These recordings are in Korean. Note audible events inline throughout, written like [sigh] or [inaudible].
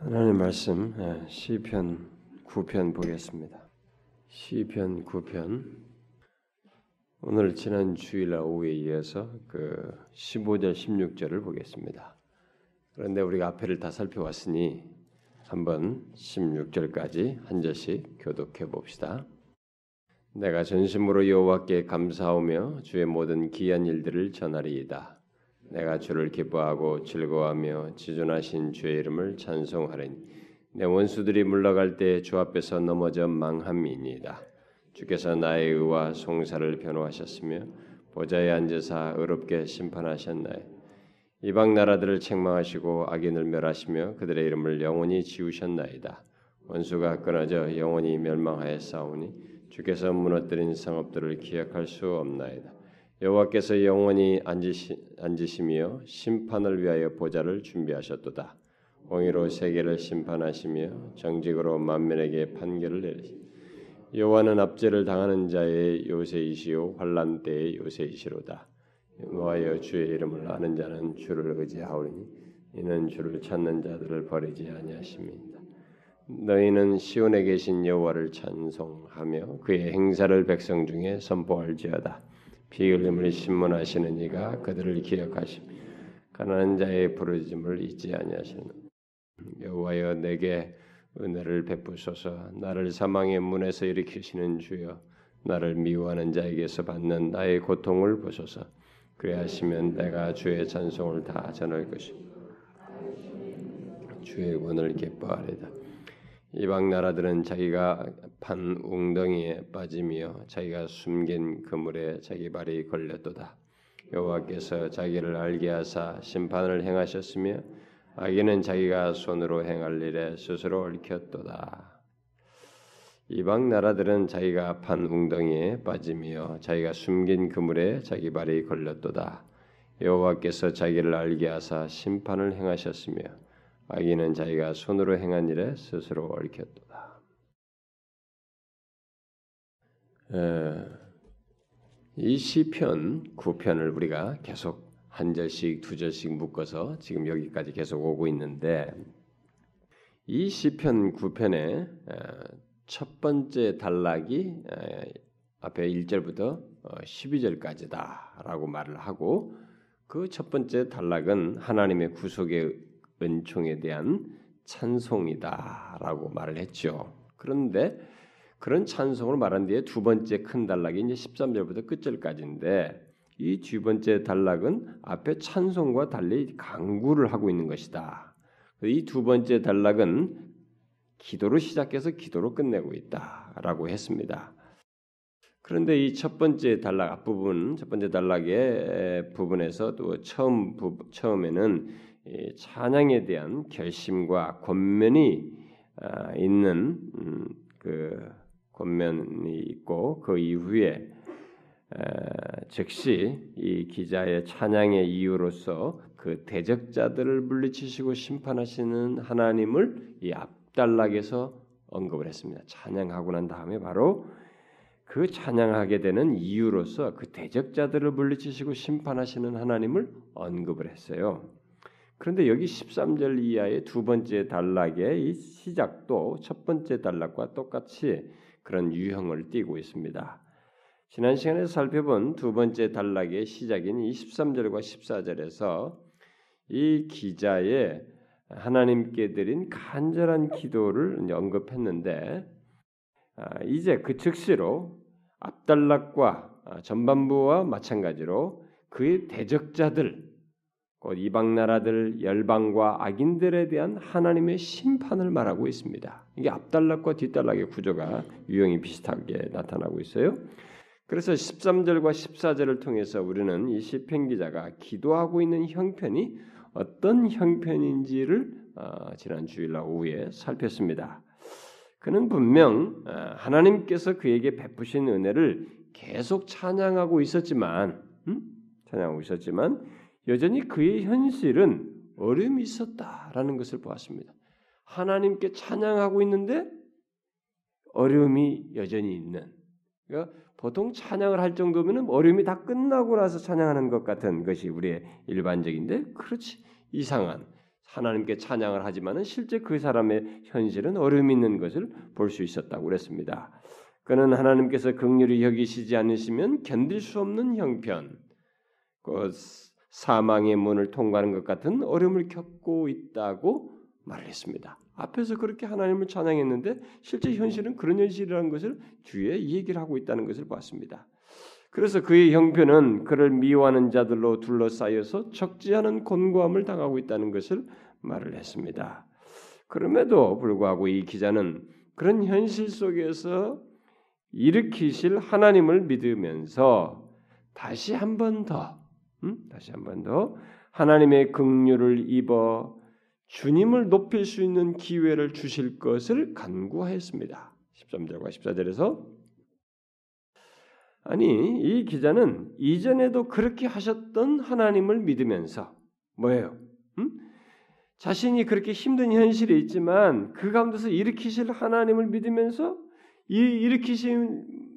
하나님 말씀 예, 시편 9편 보겠습니다. 시편 9편 오늘 지난 주일날 오후에 이어서 그 15절 16절을 보겠습니다. 그런데 우리가 앞에를 다 살펴왔으니 한번 16절까지 한 절씩 교독해 봅시다. 내가 전심으로 여호와께 감사하며 주의 모든 기한 일들을 전하리이다. 내가 주를 기뻐하고 즐거워하며 지존하신 주의 이름을 찬송하리니 내 원수들이 물러갈 때 주 앞에서 넘어져 망함이니이다. 주께서 나의 의와 송사를 변호하셨으며 보좌에 앉으사 의롭게 심판하셨나요. 이방 나라들을 책망하시고 악인을 멸하시며 그들의 이름을 영원히 지우셨나이다. 원수가 끊어져 영원히 멸망하였사오니 주께서 무너뜨린 성읍들을 기억할 수 없나이다. 여호와께서 영원히 앉으시, 앉으시며 심판을 위하여 보좌를 준비하셨도다. 공의로 세계를 심판하시며 정직으로 만민에게 판결을 내리시. 여호와는 압제를 당하는 자의 요새이시요 환란 때의 요새이시로다. 여호와여 주의 이름을 아는 자는 주를 의지하오니 이는 주를 찾는 자들을 버리지 아니하십니다. 너희는 시온에 계신 여호와를 찬송하며 그의 행사를 백성 중에 선포할지어다. 피 흘림을 신문하시는 이가 그들을 기억하심 가난한 자의 부르짐을 잊지 아니하시는 여호와여 내게 은혜를 베푸소서. 나를 사망의 문에서 일으키시는 주여 나를 미워하는 자에게서 받는 나의 고통을 보소서. 그래하시면 내가 주의 찬송을 다 전할 것이 주의 권을 기뻐하리다 이방 나라들은 자기가 판 웅덩이에 빠지며 자기가 숨긴 그물에 자기 발이 걸렸도다. 여호와께서 자기를 알게 하사 심판을 행하셨으며 악인은 자기가 손으로 행할 일에 스스로 얽혔도다. 이방 나라들은 자기가 판 웅덩이에 빠지며 자기가 숨긴 그물에 자기 발이 걸렸도다. 여호와께서 자기를 알게 하사 심판을 행하셨으며 악인은 자기가 손으로 행한 일에 스스로 얽혔도다. 에, 이 시편 9편을 우리가 계속 한 절씩 두 절씩 묶어서 지금 여기까지 계속 오고 있는데 이 시편 9편의 첫 번째 단락이 앞에 1절부터 12절까지다라고 말을 하고 그 첫 번째 단락은 하나님의 구속의 은총에 대한 찬송이다라고 말을 했죠. 그런데 그런 찬송을 말한 뒤에 두 번째 큰 단락이 이제 13절부터 끝절까지인데 이 두 번째 단락은 앞에 찬송과 달리 강구를 하고 있는 것이다. 이 두 번째 단락은 기도로 시작해서 기도로 끝내고 있다라고 했습니다. 그런데 이 첫 번째 단락 앞부분, 첫 번째 단락의 부분에서 또 처음 부, 처음에는 찬양에 대한 결심과 권면이 아, 있는 음, 그 권면이 있고 그 이후에 즉시 이 기자의 찬양의 이유로서 그 대적자들을 물리치시고 심판하시는 하나님을 이 앞단락에서 언급을 했습니다. 찬양하고 난 다음에 바로 그 찬양하게 되는 이유로서 그 대적자들을 물리치시고 심판하시는 하나님을 언급을 했어요. 그런데 여기 13절 이하의 두 번째 단락의 이 시작도 첫 번째 단락과 똑같이 그런 유형을 띠고 있습니다. 지난 시간에 살펴본 두 번째 단락의 시작인 23절과 14절에서 이 기자의 하나님께 드린 간절한 기도를 언급했는데 아, 이제 그 즉시로 앞단락과 전반부와 마찬가지로 그의 대적자들 곧 이방 나라들 열방과 악인들에 대한 하나님의 심판을 말하고 있습니다. 이게 앞단락과 뒷단락의 구조가 유형이 비슷하게 나타나고 있어요. 그래서 13절과 14절을 통해서 우리는 이 시편 기자가 기도하고 있는 형편이 어떤 형편인지를 어, 지난 주일날 오후에 살폈습니다. 그는 분명 어, 하나님께서 그에게 베푸신 은혜를 계속 찬양하고 있었지만, 음? 찬양하고 있었지만 여전히 그의 현실은 어려움이 있었다라는 것을 보았습니다. 하나님께 찬양하고 있는데 어려움이 여전히 있는. 그러니까 보통 찬양을 할 정도면 어려움이 다 끝나고 나서 찬양하는 것 같은 것이 우리의 일반적인데 그렇지 이상한 하나님께 찬양을 하지만은 실제 그 사람의 현실은 어려움이 있는 것을 볼 수 있었다고 그랬습니다. 그는 하나님께서 극률이 여기시지 않으시면 견딜 수 없는 형편, 그 사망의 문을 통과하는 것 같은 어려움을 겪고 있다고 말했습니다. 앞에서 그렇게 하나님을 찬양했는데 실제 현실은 그런 현실이라는 것을 뒤에 얘기를 하고 있다는 것을 봤습니다. 그래서 그의 형편은 그를 미워하는 자들로 둘러싸여서 적지 않은 곤고함을 당하고 있다는 것을 말을 했습니다. 그럼에도 불구하고 이 기자는 그런 현실 속에서 일으키실 하나님을 믿으면서 다시 한 번 더, 음? 다시 한 번 더 하나님의 긍휼을 입어 주님을 높일 수 있는 기회를 주실 것을 간구하였습니다. 13절과 14절에서 아니 이 기자는 이전에도 그렇게 하셨던 하나님을 믿으면서 뭐예요? 음? 자신이 그렇게 힘든 현실이 있지만 그 가운데서 일으키실 하나님을 믿으면서 이 일으키신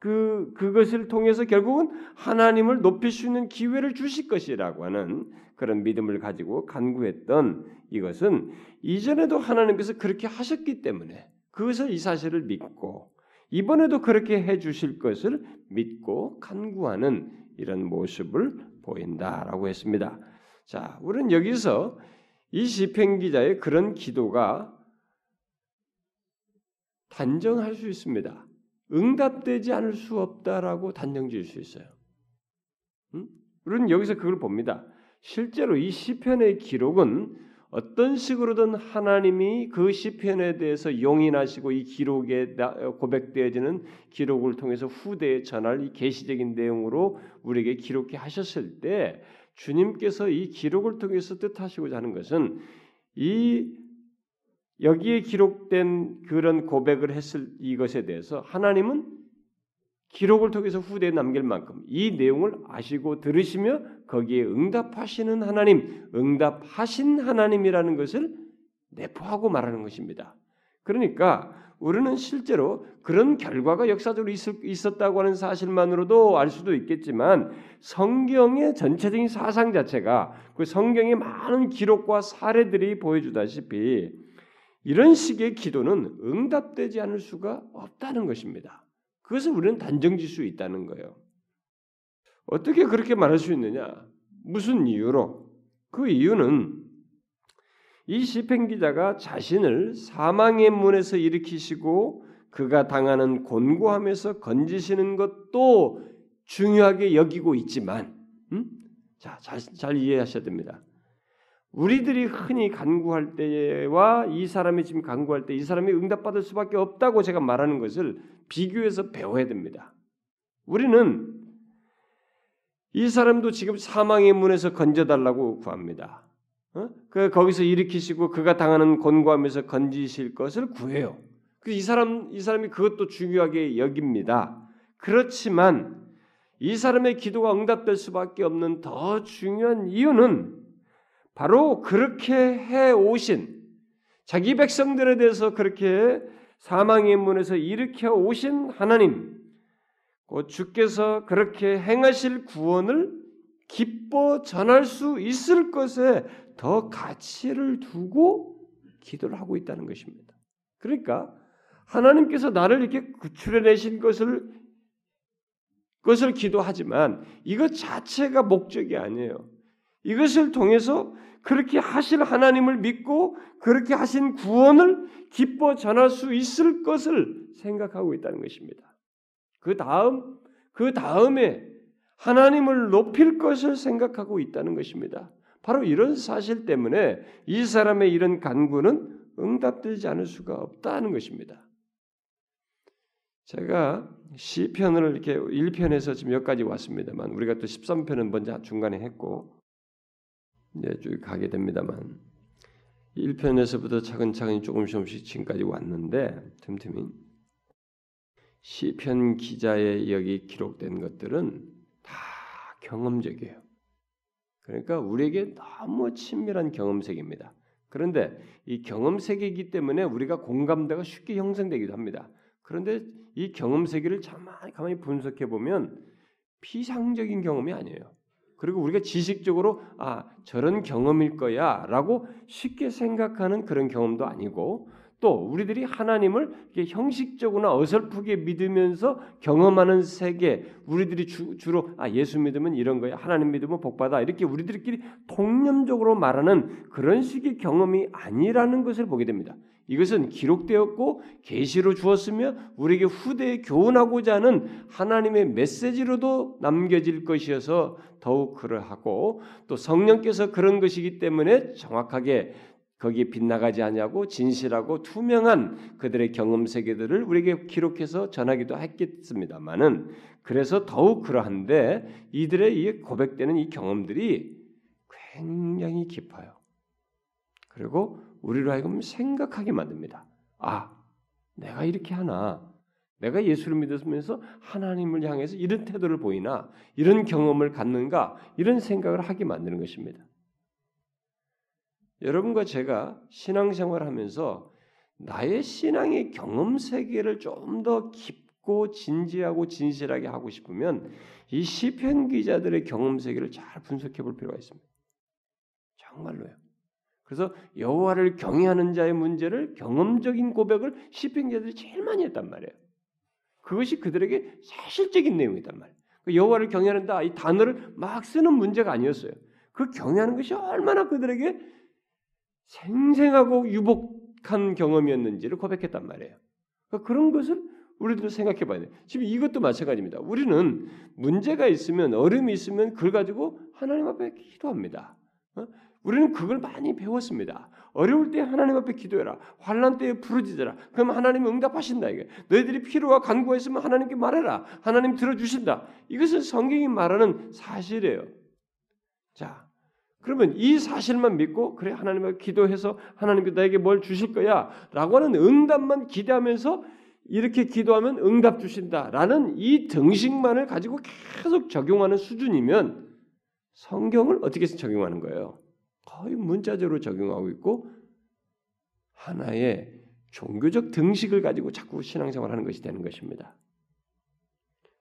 그 그것을 통해서 결국은 하나님을 높일 수 있는 기회를 주실 것이라고 하는 그런 믿음을 가지고 간구했던 이것은 이전에도 하나님께서 그렇게 하셨기 때문에 그것을 이 사실을 믿고 이번에도 그렇게 해 주실 것을 믿고 간구하는 이런 모습을 보인다라고 했습니다. 자, 우리는 여기서 이 시편 기자의 그런 기도가 단정할 수 있습니다. 응답되지 않을 수 없다라고 단정 지을 수 있어요. 음? 우리는 여기서 그걸 봅니다. 실제로 이 시편의 기록은 어떤 식으로든 하나님이 그 시편에 대해서 용인하시고 이 기록에 고백되어지는 기록을 통해서 후대에 전할 이 계시적인 내용으로 우리에게 기록해 하셨을 때 주님께서 이 기록을 통해서 뜻하시고자 하는 것은 이 여기에 기록된 그런 고백을 했을 이것에 대해서 하나님은 기록을 통해서 후대에 남길 만큼 이 내용을 아시고 들으시며 거기에 응답하시는 하나님, 응답하신 하나님이라는 것을 내포하고 말하는 것입니다. 그러니까 우리는 실제로 그런 결과가 역사적으로 있었다고 하는 사실만으로도 알 수도 있겠지만 성경의 전체적인 사상 자체가 그 성경의 많은 기록과 사례들이 보여주다시피 이런 식의 기도는 응답되지 않을 수가 없다는 것입니다. 그것을 우리는 단정질 수 있다는 거예요. 어떻게 그렇게 말할 수 있느냐? 무슨 이유로? 그 이유는 이 시편 기자가 자신을 사망의 문에서 일으키시고 그가 당하는 곤고함에서 건지시는 것도 중요하게 여기고 있지만, 음? 자, 잘, 잘 이해하셔야 됩니다. 우리들이 흔히 간구할 때와 이 사람이 지금 간구할 때 이 사람이 응답받을 수밖에 없다고 제가 말하는 것을 비교해서 배워야 됩니다. 우리는 이 사람도 지금 사망의 문에서 건져달라고 구합니다. 어? 그 거기서 일으키시고 그가 당하는 곤고함에서 건지실 것을 구해요. 그이 사람 이 사람이 그것도 중요하게 여깁니다. 그렇지만 이 사람의 기도가 응답될 수밖에 없는 더 중요한 이유는 바로 그렇게 해 오신 자기 백성들에 대해서 그렇게 사망의 문에서 일으켜 오신 하나님, 곧 주께서 그렇게 행하실 구원을 기뻐 전할 수 있을 것에 더 가치를 두고 기도를 하고 있다는 것입니다. 그러니까 하나님께서 나를 이렇게 구출해 내신 것을 것을 기도하지만 이것 자체가 목적이 아니에요. 이것을 통해서 그렇게 하실 하나님을 믿고 그렇게 하신 구원을 기뻐 전할 수 있을 것을 생각하고 있다는 것입니다. 그 다음, 그 다음에 하나님을 높일 것을 생각하고 있다는 것입니다. 바로 이런 사실 때문에 이 사람의 이런 간구는 응답되지 않을 수가 없다는 것입니다. 제가 시편을 이렇게 1편에서 지금 여기까지 왔습니다만 우리가 또 13편은 먼저 중간에 했고 이제 쭉 가게 됩니다만 1편에서부터 차근차근 조금씩 조금씩 지금까지 왔는데 틈틈이 시편 기자의 여기 기록된 것들은 다 경험적이에요. 그러니까 우리에게 너무 친밀한 경험색입니다. 그런데 이 경험색이기 때문에 우리가 공감대가 쉽게 형성되기도 합니다. 그런데 이 경험 세계를 가만히, 가만히 분석해 보면 피상적인 경험이 아니에요. 그리고 우리가 지식적으로 아 저런 경험일 거야라고 쉽게 생각하는 그런 경험도 아니고 또 우리들이 하나님을 형식적으로나 어설프게 믿으면서 경험하는 세계, 우리들이 주, 로 아, 예수 믿으면 이런 거야, 하나님 믿으면 복 받아 이렇게 우리들끼리 통념적으로 말하는 그런 식의 경험이 아니라는 것을 보게 됩니다. 이것은 기록되었고 계시로 주었으며 우리에게 후대에 교훈하고자 하는 하나님의 메시지로도 남겨질 것이어서 더욱 그러하고 또 성령께서 그런 것이기 때문에 정확하게 거기에 빗나가지 아니하고 진실하고 투명한 그들의 경험 세계들을 우리에게 기록해서 전하기도 했겠습니다만은 그래서 더욱 그러한데 이들의 이 고백되는 이 경험들이 굉장히 깊어요. 그리고 우리로 하여금 생각하게 만듭니다. 아, 내가 이렇게 하나? 내가 예수를 믿으면서 하나님을 향해서 이런 태도를 보이나? 이런 경험을 갖는가? 이런 생각을 하게 만드는 것입니다. 여러분과 제가 신앙생활 하면서 나의 신앙의 경험 세계를 좀 더 깊고 진지하고 진실하게 하고 싶으면 이 시편 기자들의 경험 세계를 잘 분석해 볼 필요가 있습니다. 정말로요. 그래서 여호와를 경외하는 자의 문제를 경험적인 고백을 시편 기자들이 제일 많이 했단 말이에요. 그것이 그들에게 사실적인 내용이단 말이에요. 그 여호와를 경외한다 이 단어를 막 쓰는 문제가 아니었어요. 그 경외하는 것이 얼마나 그들에게 생생하고 유복한 경험이었는지를 고백했단 말이에요. 그러니까 그런 것을 우리도 생각해 봐야 돼요. 지금 이것도 마찬가지입니다. 우리는 문제가 있으면 어려움이 있으면 그걸 가지고 하나님 앞에 기도합니다. 어? 우리는 그걸 많이 배웠습니다. 어려울 때 하나님 앞에 기도해라. 환란 때에 부르짖어라. 그럼 하나님이 응답하신다 이게. 너희들이 필요와 간구가 있으면 하나님께 말해라. 하나님 들어주신다. 이것은 성경이 말하는 사실이에요. 자, 그러면 이 사실만 믿고 그래 하나님께 기도해서 하나님께 나에게 뭘 주실 거야라고 하는 응답만 기대하면서 이렇게 기도하면 응답 주신다라는 이 등식만을 가지고 계속 적용하는 수준이면 성경을 어떻게 적용하는 거예요? 거의 문자적으로 적용하고 있고 하나의 종교적 등식을 가지고 자꾸 신앙생활 하는 것이 되는 것입니다.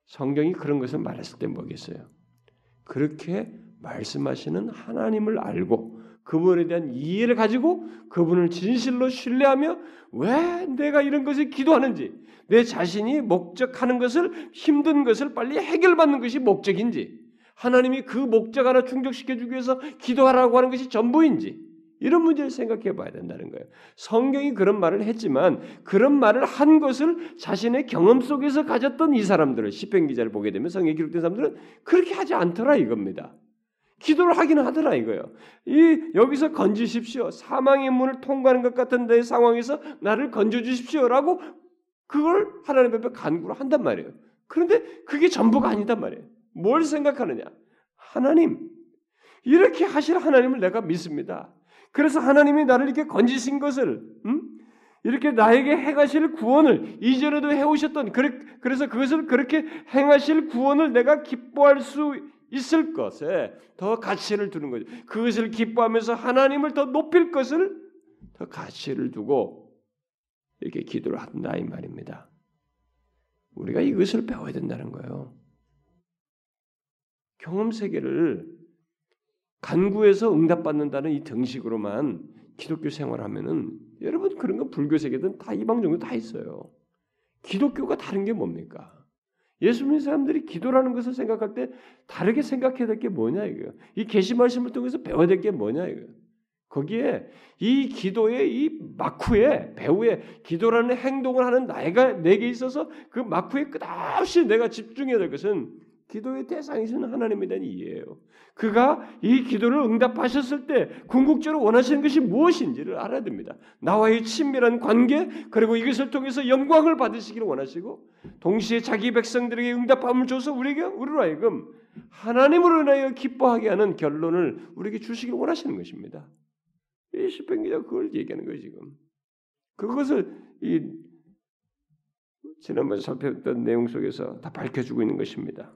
성경이 그런 것을 말했을 때 뭐겠어요? 그렇게 말씀하시는 하나님을 알고 그분에 대한 이해를 가지고 그분을 진실로 신뢰하며 왜 내가 이런 것을 기도하는지 내 자신이 목적하는 것을 힘든 것을 빨리 해결받는 것이 목적인지 하나님이 그 목적 하나 충족시켜 주기 위해서 기도하라고 하는 것이 전부인지 이런 문제를 생각해 봐야 된다는 거예요. 성경이 그런 말을 했지만 그런 말을 한 것을 자신의 경험 속에서 가졌던 이 사람들을 시편 기자를 보게 되면 성경에 기록된 사람들은 그렇게 하지 않더라 이겁니다. 기도를 하기는 하더라 이거예요. 이 여기서 건지십시오. 사망의 문을 통과하는 것 같은 내 상황에서 나를 건져 주십시오라고 그걸 하나님 앞에 간구를 한단 말이에요. 그런데 그게 전부가 아니단 말이에요. 뭘 생각하느냐? 하나님 이렇게 하실 하나님을 내가 믿습니다. 그래서 하나님이 나를 이렇게 건지신 것을 음? 이렇게 나에게 행하실 구원을 이전에도 해오셨던 그래서 그것을 그렇게 행하실 구원을 내가 기뻐할 수 있을 것에 더 가치를 두는 거죠. 그것을 기뻐하면서 하나님을 더 높일 것을 더 가치를 두고 이렇게 기도를 한다 이 말입니다. 우리가 이것을 배워야 된다는 거예요. 경험 세계를 간구해서 응답받는다는 이 등식으로만 기독교 생활하면은 여러분 그런 거 불교 세계든 다 이방 종교 다 있어요. 기독교가 다른 게 뭡니까? 예수 믿는 사람들이 기도라는 것을 생각할 때 다르게 생각해야 될 게 뭐냐 이거예요. 이 계시 말씀을 통해서 배워야 될 게 뭐냐 이거예요. 거기에 이 기도의 이 마쿠에 배우의 기도라는 행동을 하는 나가 내게 있어서 그 마쿠에 끝없이 내가 집중해야 될 것은 기도의 대상이신 하나님에 대한 이해예요. 그가 이 기도를 응답하셨을 때 궁극적으로 원하시는 것이 무엇인지를 알아야 됩니다. 나와의 친밀한 관계 그리고 이것을 통해서 영광을 받으시기를 원하시고 동시에 자기 백성들에게 응답함을 줘서 우리에게 우리로 하여금 하나님으로 인하여 기뻐하게 하는 결론을 우리에게 주시길 원하시는 것입니다. 이 시편 기자 그걸 얘기하는 거예요 지금. 그것을 이 지난번에 살펴봤던 내용 속에서 다 밝혀주고 있는 것입니다.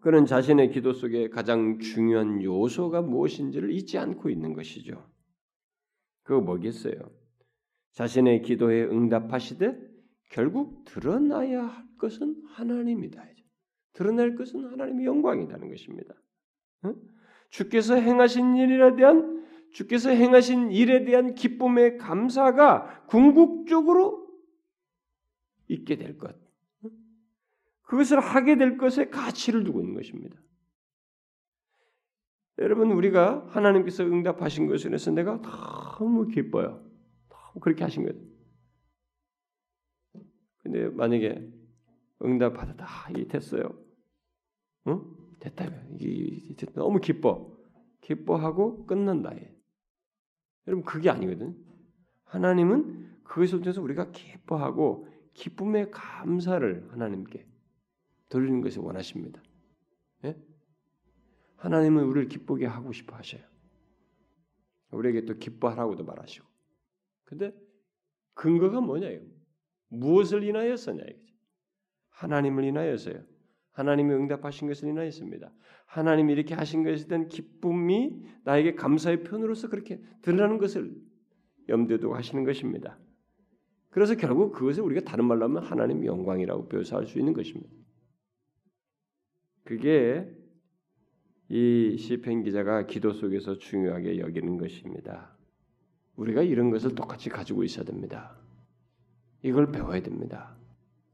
그는 자신의 기도 속에 가장 중요한 요소가 무엇인지를 잊지 않고 있는 것이죠. 그거 뭐겠어요? 자신의 기도에 응답하시되 결국 드러나야 할 것은 하나님이다. 드러낼 것은 하나님의 영광이라는 것입니다. 주께서 행하신 일에 대한 주께서 행하신 일에 대한 기쁨의 감사가 궁극적으로 있게 될 것. 그것을 하게 될 것에 가치를 두고 있는 것입니다. 여러분 우리가 하나님께서 응답하신 것에 대해서 내가 너무 기뻐요. 너무 그렇게 하신 것. 근데 만약에 응답 받았다, 이 됐어요. 응? 됐다. 이 너무 기뻐. 기뻐하고 끝난다. 여러분 그게 아니거든. 하나님은 그것을 통해서 우리가 기뻐하고 기쁨의 감사를 하나님께 돌리는 것을 원하십니다. 예? 하나님은 우리를 기쁘게 하고 싶어 하셔요. 우리에게 또 기뻐하라고도 말하시고. 근데 근거가 뭐냐 요? 무엇을 인하여서냐. 하나님을 인하여서요. 하나님이 응답하신 것을 인하였습니다. 하나님이 이렇게 하신 것에 대한 기쁨이 나에게 감사의 편으로서 그렇게 드러나는 것을 염두에 두고 하시는 것입니다. 그래서 결국 그것을 우리가 다른 말로 하면 하나님 영광이라고 묘사할 수 있는 것입니다. 그게 이 시편 기자가 기도 속에서 중요하게 여기는 것입니다. 우리가 이런 것을 똑같이 가지고 있어야 됩니다. 이걸 배워야 됩니다.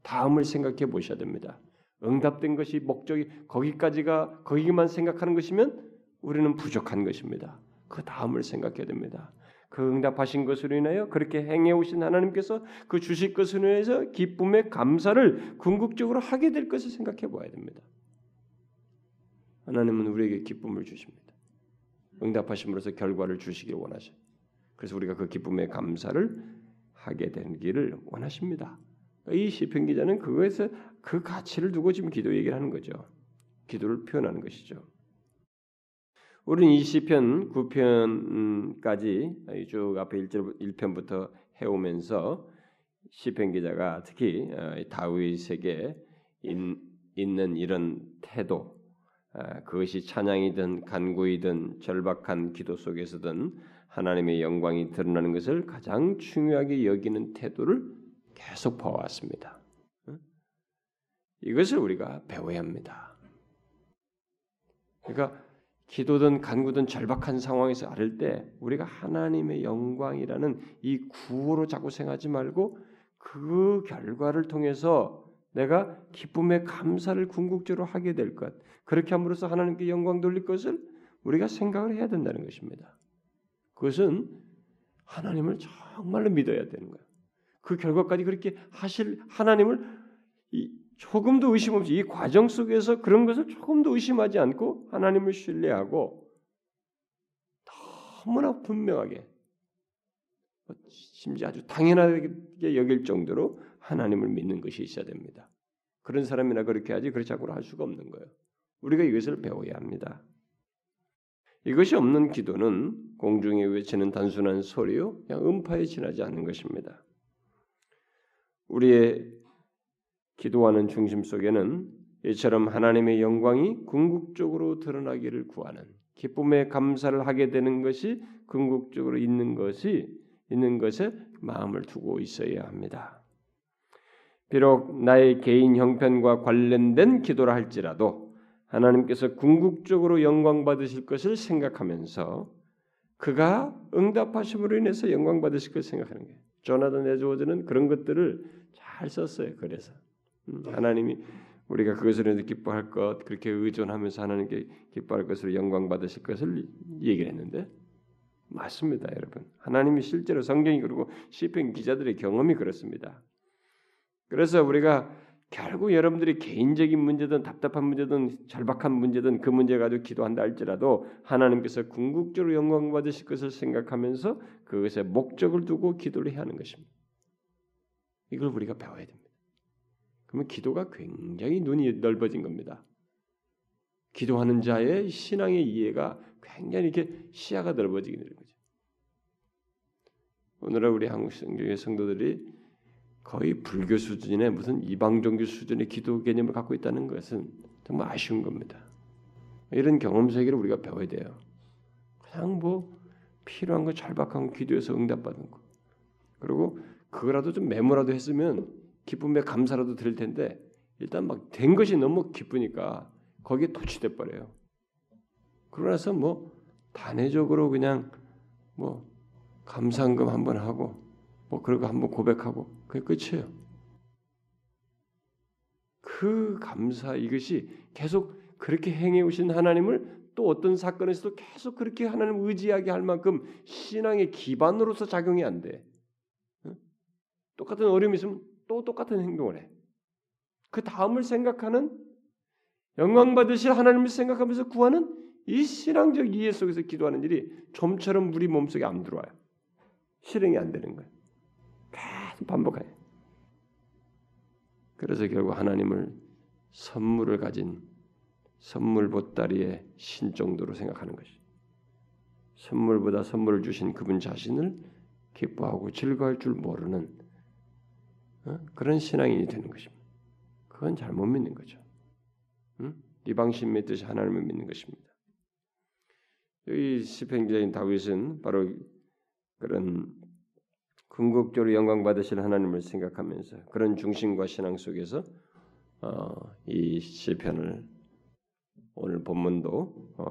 다음을 생각해 보셔야 됩니다. 응답된 것이 목적이 거기까지가 거기만 생각하는 것이면 우리는 부족한 것입니다. 그 다음을 생각해야 됩니다. 그 응답하신 것으로 인하여 그렇게 행해 오신 하나님께서 그 주실 것으로 인해서 기쁨의 감사를 궁극적으로 하게 될 것을 생각해 보아야 됩니다. 하나님은 우리에게 기쁨을 주십니다. 응답하심으로써 결과를 주시길 원하셔. 그래서 우리가 그 기쁨의 감사를 하게 되기를 원하십니다. 이 시편 기자는 그거에서 그 가치를 두고 지금 기도 얘기를 하는 거죠. 기도를 표현하는 것이죠. 우리는 이 시편 9편까지 쭉 앞에 1절 1편부터 해 오면서 시편 기자가 특히 어, 다윗에게 있는 이런 태도 아, 그것이 찬양이든 간구이든 절박한 기도 속에서든 하나님의 영광이 드러나는 것을 가장 중요하게 여기는 태도를 계속 봐왔습니다. 이것을 우리가 배워야 합니다. 그러니까 기도든 간구든 절박한 상황에서 아를 때 우리가 하나님의 영광이라는 이 구호로 자꾸 생각하지 말고 그 결과를 통해서 내가 기쁨의 감사를 궁극적으로 하게 될 것. 그렇게 함으로써 하나님께 영광 돌릴 것을 우리가 생각을 해야 된다는 것입니다. 그것은 하나님을 정말로 믿어야 되는 거예요. 그 결과까지 그렇게 하실 하나님을 조금도 의심 없이 이 과정 속에서 그런 것을 조금도 의심하지 않고 하나님을 신뢰하고 너무나 분명하게 심지어 아주 당연하게 여길 정도로 하나님을 믿는 것이 있어야 됩니다. 그런 사람이나 그렇게 하지 그렇지 않고는 할 수가 없는 거예요. 우리가 이것을 배워야 합니다. 이것이 없는 기도는 공중에 외치는 단순한 소리요, 그냥 음파에 지나지 않는 것입니다. 우리의 기도하는 중심 속에는 이처럼 하나님의 영광이 궁극적으로 드러나기를 구하는 기쁨의 감사를 하게 되는 것이 궁극적으로 있는 것이 있는 것에 마음을 두고 있어야 합니다. 비록 나의 개인 형편과 관련된 기도라 할지라도 하나님께서 궁극적으로 영광 받으실 것을 생각하면서 그가 응답하심으로 인해서 영광 받으실 것을 생각하는 거예요. 조나단 에즈워즈는 그런 것들을 잘 썼어요. 그래서 음, 하나님이 우리가 그것을 인해 기뻐할 것 그렇게 의존하면서 하나님께 기뻐할 것으로 영광 받으실 것을 얘기를 했는데 맞습니다, 여러분. 하나님이 실제로 성경이 그리고 시편 기자들의 경험이 그렇습니다. 그래서 우리가 결국 여러분들이 개인적인 문제든 답답한 문제든 절박한 문제든 그 문제 가지고 기도한다 할지라도 하나님께서 궁극적으로 영광 받으실 것을 생각하면서 그것에 목적을 두고 기도를 해야 하는 것입니다. 이걸 우리가 배워야 됩니다. 그러면 기도가 굉장히 눈이 넓어진 겁니다. 기도하는 자의 신앙의 이해가 굉장히 이렇게 시야가 넓어지게 되는 거죠. 오늘날 우리 한국 성경의 성도들이 거의 불교 수준의 무슨 이방 종교 수준의 기도 개념을 갖고 있다는 것은 정말 아쉬운 겁니다. 이런 경험 세계를 우리가 배워야 돼요. 그냥 뭐 필요한 거 절박한 기도해서 응답받은 거. 그리고 그거라도 좀 메모라도 했으면 기쁨에 감사라도 드릴 텐데 일단 막 된 것이 너무 기쁘니까 거기에 도취돼 버려요. 그러나서 뭐 단회적으로 그냥 뭐 감상금 한번 하고 뭐 그러고 한번 고백하고 그게 끝이에요. 그 감사 이것이 계속 그렇게 행해 오신 하나님을 또 어떤 사건에서도 계속 그렇게 하나님 의지하게 할 만큼 신앙의 기반으로서 작용이 안 돼. 똑같은 어려움이 있으면 또 똑같은 행동을 해. 그 다음을 생각하는 영광 받으실 하나님을 생각하면서 구하는 이 신앙적 이해 속에서 기도하는 일이 좀처럼 우리 몸속에 안 들어와요. 실행이 안 되는 거예요. 계속 반복해요. 그래서 결국 하나님을 선물을 가진 선물 보따리의 신 정도로 생각하는 것이. 선물보다 선물을 주신 그분 자신을 기뻐하고 즐거워할 줄 모르는 어? 그런 신앙인이 되는 것입니다. 그건 잘못 믿는 거죠. 응? 이방신 믿듯이 하나님을 믿는 것입니다. 여기 시편 기자인 다윗은 바로 그런 궁극적으로 영광 받으실 하나님을 생각하면서 그런 중심과 신앙 속에서 어, 이 시편을 오늘 본문도 어,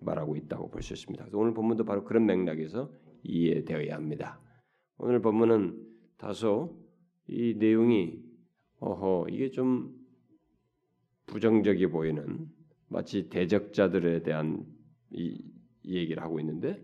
말하고 있다고 볼 수 있습니다. 오늘 본문도 바로 그런 맥락에서 이해되어야 합니다. 오늘 본문은 다소 이 내용이 어허 이게 좀 부정적이 보이는 마치 대적자들에 대한 이, 이 얘기를 하고 있는데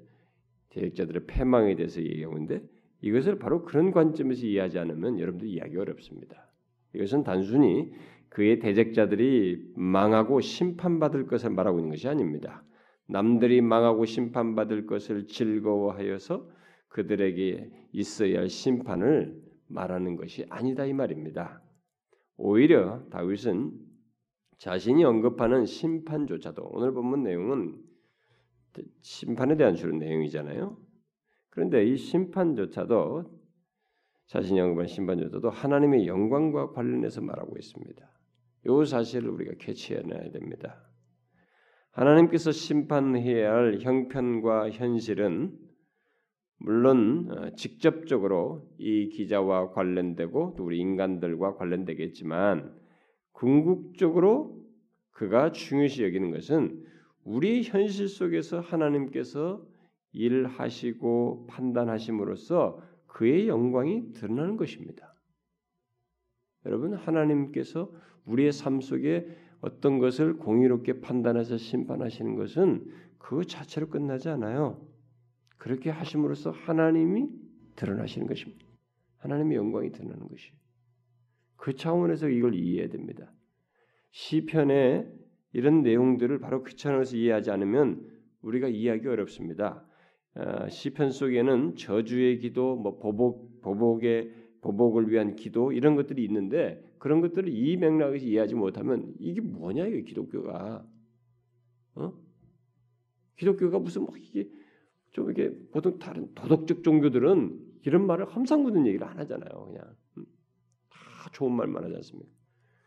대적자들의 패망에 대해서 얘기하고 있는데 이것을 바로 그런 관점에서 이해하지 않으면 여러분들 이해하기 어렵습니다. 이것은 단순히 그의 대적자들이 망하고 심판받을 것을 말하고 있는 것이 아닙니다. 남들이 망하고 심판받을 것을 즐거워하여서 그들에게 있어야 할 심판을 말하는 것이 아니다 이 말입니다. 오히려 다윗은 자신이 언급하는 심판조차도 오늘 본문 내용은 심판에 대한 주로 내용이잖아요. 그런데 이 심판조차도 자신이 언급한 심판조차도 하나님의 영광과 관련해서 말하고 있습니다. 이 사실을 우리가 캐치해내야 됩니다. 하나님께서 심판해야 할 형편과 현실은 물론 어, 직접적으로 이 기자와 관련되고 또 우리 인간들과 관련되겠지만 궁극적으로 그가 중요시 여기는 것은 우리 현실 속에서 하나님께서 일하시고 판단하심으로써 그의 영광이 드러나는 것입니다. 여러분 하나님께서 우리의 삶 속에 어떤 것을 공의롭게 판단해서 심판하시는 것은 그 자체로 끝나지 않아요. 그렇게 하심으로써 하나님이 드러나시는 것입니다. 하나님의 영광이 드러나는 것이. 그 차원에서 이걸 이해해야 됩니다. 시편의 이런 내용들을 바로 그 차원에서 이해하지 않으면 우리가 이해하기 어렵습니다. 어, 시편 속에는 저주의 기도, 뭐 보복, 보복의 보복을 위한 기도 이런 것들이 있는데 그런 것들을 이 맥락에서 이해하지 못하면 이게 뭐냐 이게 기독교가 어? 기독교가 무슨 뭐 이게 좀 이게 보통 다른 도덕적 종교들은 이런 말을 험상궂은 얘기를 안 하잖아요. 그냥 음, 다 좋은 말만 하지 않습니까?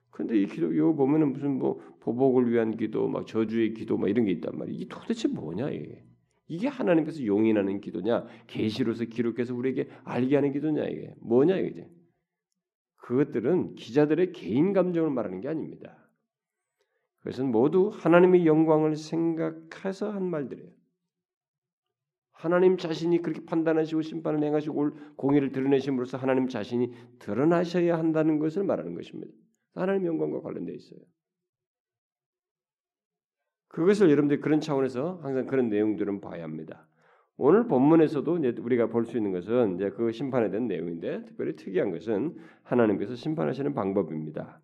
근데 이 기독교 보면은 무슨 뭐 보복을 위한 기도, 막 저주의 기도, 막 이런 게 있단 말이에요. 이게 도대체 뭐냐 이게? 이게 하나님께서 용인하는 기도냐, 계시로서 기록해서 우리에게 알게 하는 기도냐 이게 뭐냐 이게? 그것들은 기자들의 개인 감정을 말하는 게 아닙니다. 그것은 모두 하나님의 영광을 생각해서 한 말들이에요. 하나님 자신이 그렇게 판단하시고 심판을 행하시고 공의를 드러내심으로써 하나님 자신이 드러나셔야 한다는 것을 말하는 것입니다. 하나님 영광과 관련되어 있어요. 그것을 여러분들이 그런 차원에서 항상 그런 내용들은 봐야 합니다. 오늘 본문에서도 우리가 볼 수 있는 것은 이제 그 심판에 대한 내용인데 특별히 특이한 것은 하나님께서 심판하시는 방법입니다.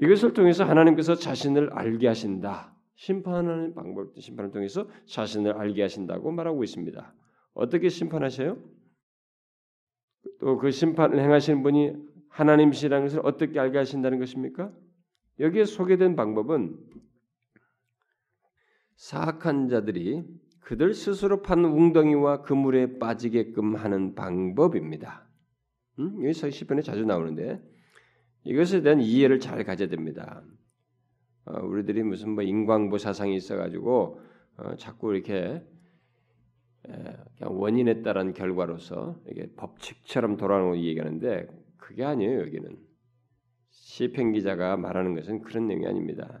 이것을 통해서 하나님께서 자신을 알게 하신다. 심판하는 방법, 심판을 통해서 자신을 알게 하신다고 말하고 있습니다. 어떻게 심판하세요? 또 그 심판을 행하시는 분이 하나님이시라는 것을 어떻게 알게 하신다는 것입니까? 여기에 소개된 방법은 사악한 자들이 그들 스스로 판 웅덩이와 그물에 빠지게끔 하는 방법입니다. 음? 여기 시편에 자주 나오는데 이것에 대한 이해를 잘 가져야 됩니다. 어, 우리들이 무슨 뭐 인광보 사상이 있어가지고 어, 자꾸 이렇게 에, 원인에 따른 결과로서 이게 법칙처럼 돌아오는 거 얘기하는데 그게 아니에요 여기는 시편 기자가 말하는 것은 그런 내용이 아닙니다.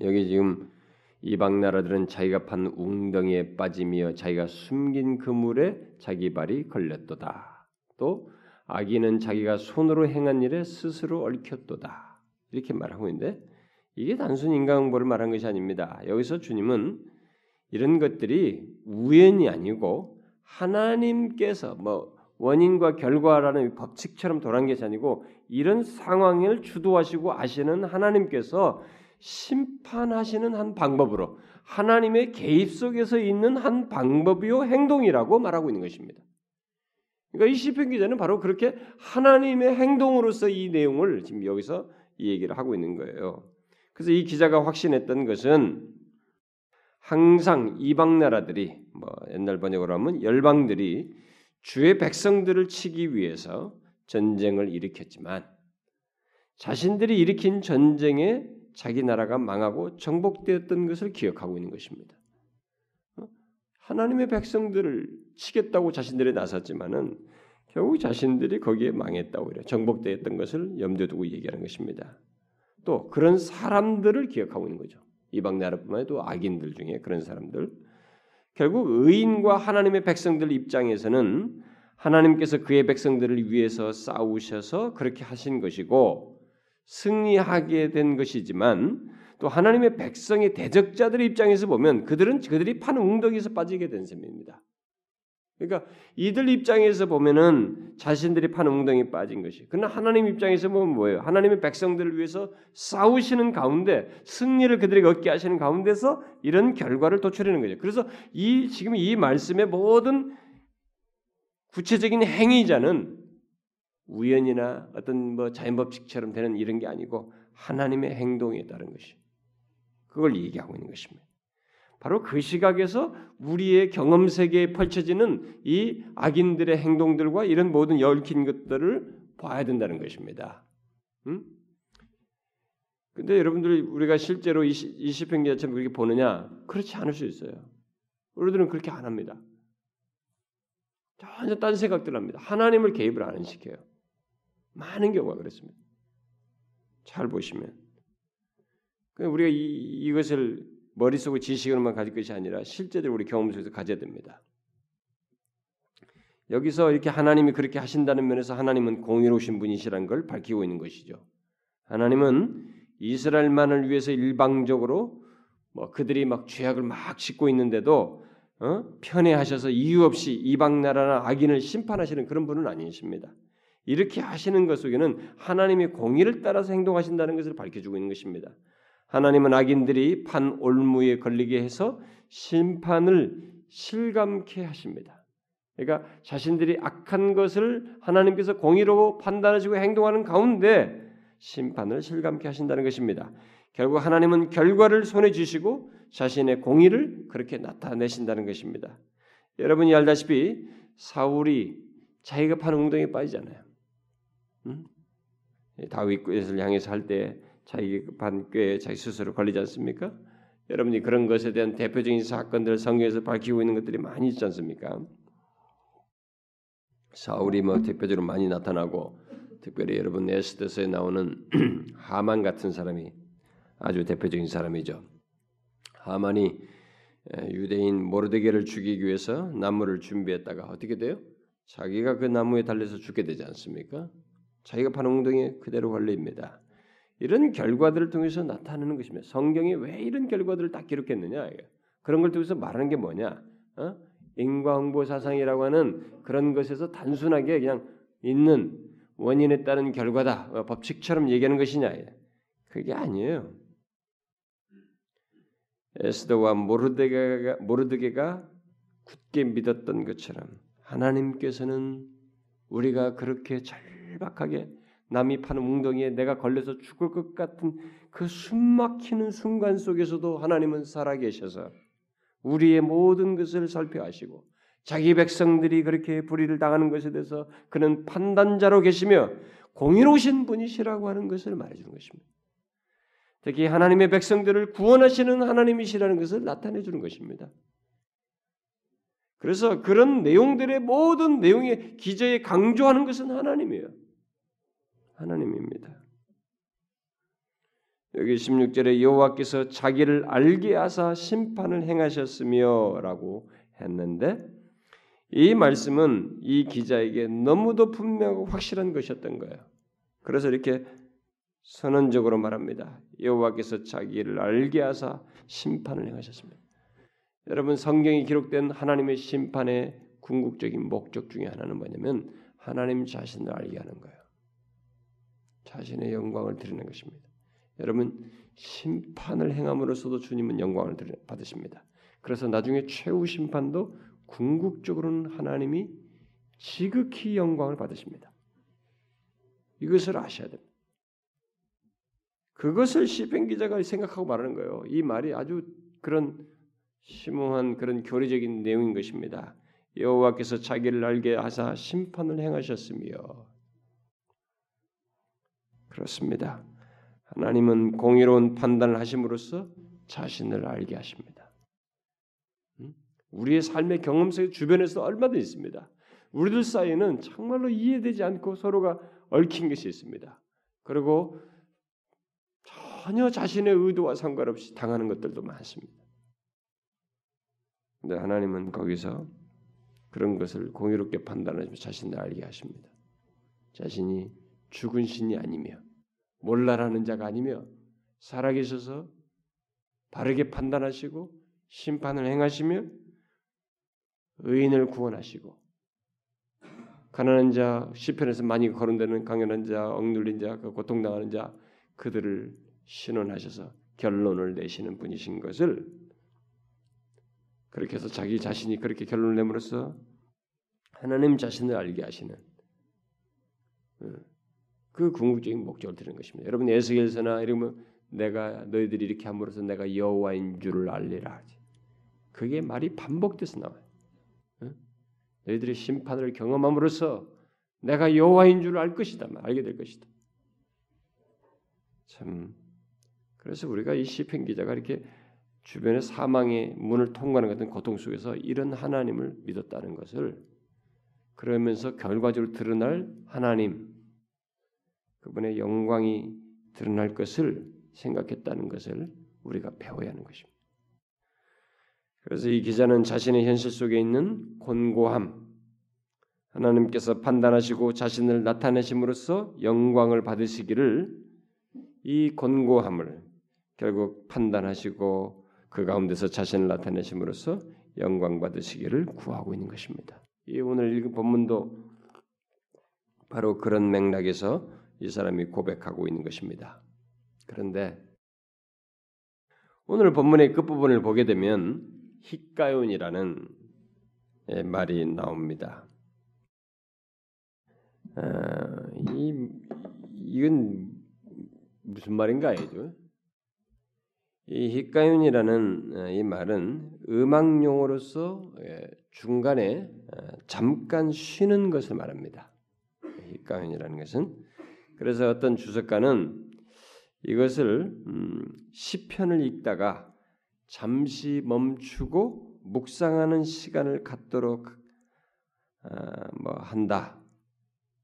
여기 지금 이방 나라들은 자기가 판 웅덩이에 빠지며 자기가 숨긴 그물에 자기 발이 걸렸도다. 또 악인은 자기가 손으로 행한 일에 스스로 얽혔도다. 이렇게 말하고 있는데 이게 단순 인간응보를 말한 것이 아닙니다. 여기서 주님은 이런 것들이 우연이 아니고 하나님께서 뭐 원인과 결과라는 법칙처럼 돌아간 것이 아니고 이런 상황을 주도하시고 아시는 하나님께서 심판하시는 한 방법으로 하나님의 개입 속에서 있는 한 방법이요 행동이라고 말하고 있는 것입니다. 그러니까 이 시편 기자는 바로 그렇게 하나님의 행동으로서 이 내용을 지금 여기서 이 얘기를 하고 있는 거예요. 그래서 이 기자가 확신했던 것은 항상 이방 나라들이 뭐 옛날 번역으로 하면 열방들이 주의 백성들을 치기 위해서 전쟁을 일으켰지만 자신들이 일으킨 전쟁에 자기 나라가 망하고 정복되었던 것을 기억하고 있는 것입니다. 어? 하나님의 백성들을 치겠다고 자신들이 나섰지만은 결국 자신들이 거기에 망했다고 그래요. 정복되었던 것을 염두에 두고 얘기하는 것입니다. 또 그런 사람들을 기억하고 있는 거죠. 이방 나라뿐만 아니라 악인들 중에 그런 사람들. 결국 의인과 하나님의 백성들 입장에서는 하나님께서 그의 백성들을 위해서 싸우셔서 그렇게 하신 것이고 승리하게 된 것이지만 또 하나님의 백성의 대적자들의 입장에서 보면 그들은 그들이 판 웅덩이에서 빠지게 된 셈입니다. 그러니까 이들 입장에서 보면은 자신들이 판 웅덩이에 빠진 것이. 그러나 하나님 입장에서 보면 뭐예요? 하나님의 백성들을 위해서 싸우시는 가운데 승리를 그들에게 얻게 하시는 가운데서 이런 결과를 도출하는 거죠. 그래서 이 지금 이 말씀의 모든 구체적인 행위자는 우연이나 어떤 뭐 자연 법칙처럼 되는 이런 게 아니고 하나님의 행동에 따른 것이. 그걸 얘기하고 있는 것입니다. 바로 그 시각에서 우리의 경험 세계에 펼쳐지는 이 악인들의 행동들과 이런 모든 얽힌 것들을 봐야 된다는 것입니다. 음? 근데 여러분들 우리가 실제로 이 시편 기자처럼 그렇게 보느냐? 그렇지 않을 수 있어요. 우리들은 그렇게 안 합니다. 전혀 딴 생각들 합니다. 하나님을 개입을 안 시켜요. 많은 경우가 그렇습니다. 잘 보시면 우리가 이, 이것을 머릿속에 지식으로만 가질 것이 아니라 실제로 우리 경험 속에서 가져야 됩니다. 여기서 이렇게 하나님이 그렇게 하신다는 면에서 하나님은 공의로우신 분이시라는 걸 밝히고 있는 것이죠. 하나님은 이스라엘만을 위해서 일방적으로 뭐 그들이 막 죄악을 막 짓고 있는데도 어? 편애하셔서 이유 없이 이방 나라나 악인을 심판하시는 그런 분은 아니십니다. 이렇게 하시는 것 속에는 하나님의 공의를 따라서 행동하신다는 것을 밝혀주고 있는 것입니다. 하나님은 악인들이 판 올무에 걸리게 해서 심판을 실감케 하십니다. 그러니까 자신들이 악한 것을 하나님께서 공의로 판단하시고 행동하는 가운데 심판을 실감케 하신다는 것입니다. 결국 하나님은 결과를 손에 쥐시고 자신의 공의를 그렇게 나타내신다는 것입니다. 여러분이 알다시피 사울이 자기가 판 웅덩이에 빠지잖아요. 응? 다윗을 향해서 할 때 자기 반꾀에 자기 스스로 걸리지 않습니까? 여러분이 그런 것에 대한 대표적인 사건들 성경에서 밝히고 있는 것들이 많이 있지 않습니까? 사울이 뭐 대표적으로 많이 나타나고 특별히 여러분 에스더서에 나오는 [clears throat] 하만 같은 사람이 아주 대표적인 사람이죠. 하만이 유대인 모르드게를 죽이기 위해서 나무를 준비했다가 어떻게 돼요? 자기가 그 나무에 달려서 죽게 되지 않습니까? 자기가 판 웅덩이에 그대로 걸립니다. 이런 결과들을 통해서 나타나는 것입니다. 성경이 왜 이런 결과들을 딱 기록했느냐? 그런 걸 통해서 말하는 게 뭐냐? 어? 인과응보 사상이라고 하는 그런 것에서 단순하게 그냥 있는 원인에 따른 결과다 어, 법칙처럼 얘기하는 것이냐? 그게 아니에요. 에스더와 모르드게가, 모르드게가 굳게 믿었던 것처럼 하나님께서는 우리가 그렇게 절박하게 남이 파는 웅덩이에 내가 걸려서 죽을 것 같은 그 숨막히는 순간 속에서도 하나님은 살아계셔서 우리의 모든 것을 살펴하시고 자기 백성들이 그렇게 불의를 당하는 것에 대해서 그는 판단자로 계시며 공의로우신 분이시라고 하는 것을 말해주는 것입니다. 특히 하나님의 백성들을 구원하시는 하나님이시라는 것을 나타내 주는 것입니다. 그래서 그런 내용들의 모든 내용의 기저에 강조하는 것은 하나님이에요. 하나님입니다. 여기 16절에 여호와께서 자기를 알게 하사 심판을 행하셨으며라고 했는데 이 말씀은 이 기자에게 너무도 분명하고 확실한 것이었던 거예요. 그래서 이렇게 선언적으로 말합니다. 여호와께서 자기를 알게 하사 심판을 행하셨습니다. 여러분 성경에 기록된 하나님의 심판의 궁극적인 목적 중에 하나는 뭐냐면 하나님 자신을 알게 하는 거예요. 자신의 영광을 드리는 것입니다. 여러분 심판을 행함으로써도 주님은 영광을 받으십니다. 그래서 나중에 최후 심판도 궁극적으로는 하나님이 지극히 영광을 받으십니다. 이것을 아셔야 됩니다. 그것을 시편 기자가 생각하고 말하는 거예요. 이 말이 아주 그런 심오한 그런 교리적인 내용인 것입니다. 여호와께서 자기를 알게 하사 심판을 행하셨으며 그렇습니다. 하나님은 공의로운 판단을 하심으로써 자신을 알게 하십니다. 음? 우리의 삶의 경험 속에 주변에서 얼마든지 있습니다. 우리들 사이에는 정말로 이해되지 않고 서로가 얽힌 것이 있습니다. 그리고 전혀 자신의 의도와 상관없이 당하는 것들도 많습니다. 근데 하나님은 거기서 그런 것을 공의롭게 판단하시며 자신을 알게 하십니다. 자신이 죽은 신이 아니며 몰라라는 자가 아니며 살아계셔서 바르게 판단하시고 심판을 행하시며 의인을 구원하시고 가난한 자 시편에서 많이 거론되는 강연한 자, 억눌린 자, 그 고통당하는 자 그들을 신원하셔서 결론을 내시는 분이신 것을 그렇게 해서 자기 자신이 그렇게 결론을 내므로써 하나님 자신을 알게 하시는 어, 그 궁극적인 목적을 드리는 것입니다. 여러분 에스겔서나 이러면 내가 너희들이 이렇게 함으로써 내가 여호와인 줄을 알리라 하지. 그게 말이 반복돼서 나와요. 어? 너희들이 심판을 경험함으로써 내가 여호와인 줄을 알 것이다. 알게 될 것이다. 참 그래서 우리가 이 시편 기자가 이렇게 주변의 사망의 문을 통과하는 같은 고통 속에서 이런 하나님을 믿었다는 것을 그러면서 결과적으로 드러날 하나님 그분의 영광이 드러날 것을 생각했다는 것을 우리가 배워야 하는 것입니다. 그래서 이 기자는 자신의 현실 속에 있는 곤고함, 하나님께서 판단하시고 자신을 나타내심으로써 영광을 받으시기를 이 곤고함을 결국 판단하시고 그 가운데서 자신을 나타내심으로써 영광 받으시기를 구하고 있는 것입니다. 이 오늘 읽은 본문도 바로 그런 맥락에서 이 사람이 고백하고 있는 것입니다. 그런데 오늘 본문의 끝부분을 보게 되면 히가윤이라는 예, 말이 나옵니다. 아, 이 이건 무슨 말인가 죠? 이 히가윤이라는 어, 이 말은 음악 용어로서 예, 중간에 어, 잠깐 쉬는 것을 말합니다. 히가윤이라는 것은 그래서 어떤 주석가는 이것을 음, 시편을 읽다가 잠시 멈추고 묵상하는 시간을 갖도록 어, 뭐 한다.